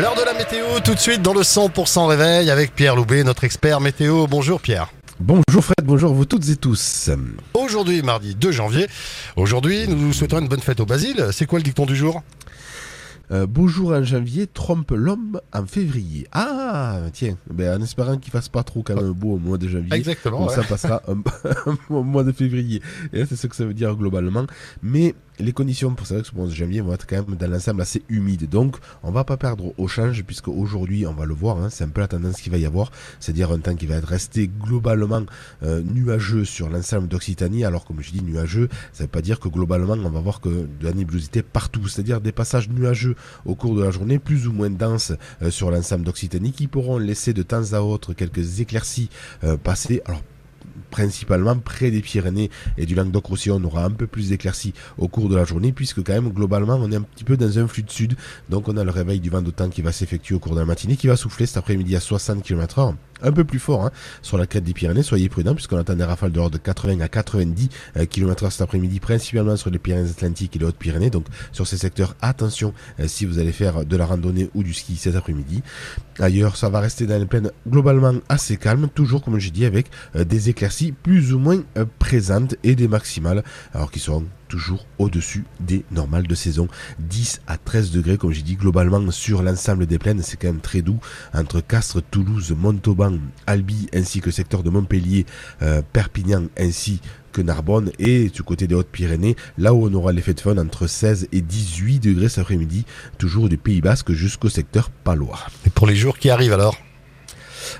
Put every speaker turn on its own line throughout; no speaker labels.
L'heure de la météo, tout de suite dans le 100% réveil avec Pierre Loubet, notre expert météo. Bonjour Pierre.
Bonjour Fred, bonjour vous toutes et tous.
Aujourd'hui, mardi 2 janvier. Aujourd'hui, nous vous souhaitons une bonne fête au Basile. C'est quoi le dicton du jour?
Euh, bonjour en janvier, trompe l'homme en février. Ah, tiens, ben, en espérant qu'il fasse pas trop quand même beau au mois de janvier.
Exactement.
Comme
ouais.
ça passera bon mois de février. Et c'est ce que ça veut dire globalement. Mais les conditions pour ce mois de janvier vont être quand même dans l'ensemble assez humides. Donc, on va pas perdre au change puisque aujourd'hui, on va le voir, hein, c'est un peu la tendance qu'il va y avoir. C'est-à-dire un temps qui va être resté globalement euh, nuageux sur l'ensemble d'Occitanie. Alors, comme je dis nuageux, ça veut pas dire que globalement, on va voir que de la nébulosité partout. C'est-à-dire des passages nuageux au cours de la journée, plus ou moins denses euh, sur l'ensemble d'Occitanie, qui pourront laisser de temps à autre quelques éclaircies euh, passer. Principalement près des Pyrénées et du Languedoc-Roussillon, on aura un peu plus d'éclaircies au cours de la journée, puisque quand même, globalement, on est un petit peu dans un flux de sud. Donc, on a le réveil du vent d'automne qui va s'effectuer au cours de la matinée, qui va souffler cet après-midi à 60 km heure un peu plus fort hein, sur la crête des Pyrénées. Soyez prudents puisqu'on attend des rafales de de 80 à 90 euh, km heure cet après-midi, principalement sur les Pyrénées-Atlantiques et les Hautes-Pyrénées. Donc sur ces secteurs, attention euh, si vous allez faire de la randonnée ou du ski cet après-midi. Ailleurs, ça va rester dans les plaines globalement assez calme, toujours comme j'ai dit avec euh, des éclaircies plus ou moins présentes et des maximales, alors qui seront toujours au-dessus des normales de saison. 10 à 13 degrés, comme j'ai dit, globalement sur l'ensemble des plaines, c'est quand même très doux. Entre Castres, Toulouse, Montauban, Albi, ainsi que secteur de Montpellier, euh, Perpignan, ainsi que Narbonne et du côté des Hautes-Pyrénées, là où on aura l'effet de fun entre 16 et 18 degrés cet après-midi, toujours du Pays Basque jusqu'au secteur palois.
Et pour les jours qui arrivent alors?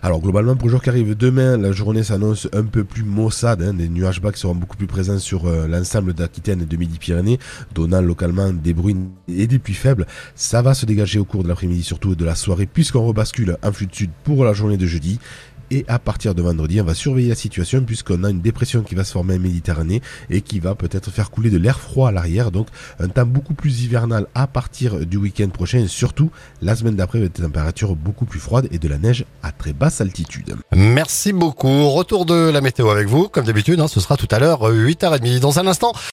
Alors globalement pour le jour qui arrive demain, la journée s'annonce un peu plus maussade, hein, des nuages bas seront beaucoup plus présents sur euh, l'ensemble d'Aquitaine et de Midi-Pyrénées, donnant localement des bruines et des pluies faibles. Ça va se dégager au cours de l'après-midi, surtout de la soirée, puisqu'on rebascule en flux de sud pour la journée de jeudi. Et à partir de vendredi, on va surveiller la situation puisqu'on a une dépression qui va se former en Méditerranée et qui va peut-être faire couler de l'air froid à l'arrière. Donc un temps beaucoup plus hivernal à partir du week-end prochain et surtout la semaine d'après avec des températures beaucoup plus froides et de la neige à très basse altitude.
Merci beaucoup. Retour de la météo avec vous. Comme d'habitude, hein, ce sera tout à l'heure 8h30. Dans un instant,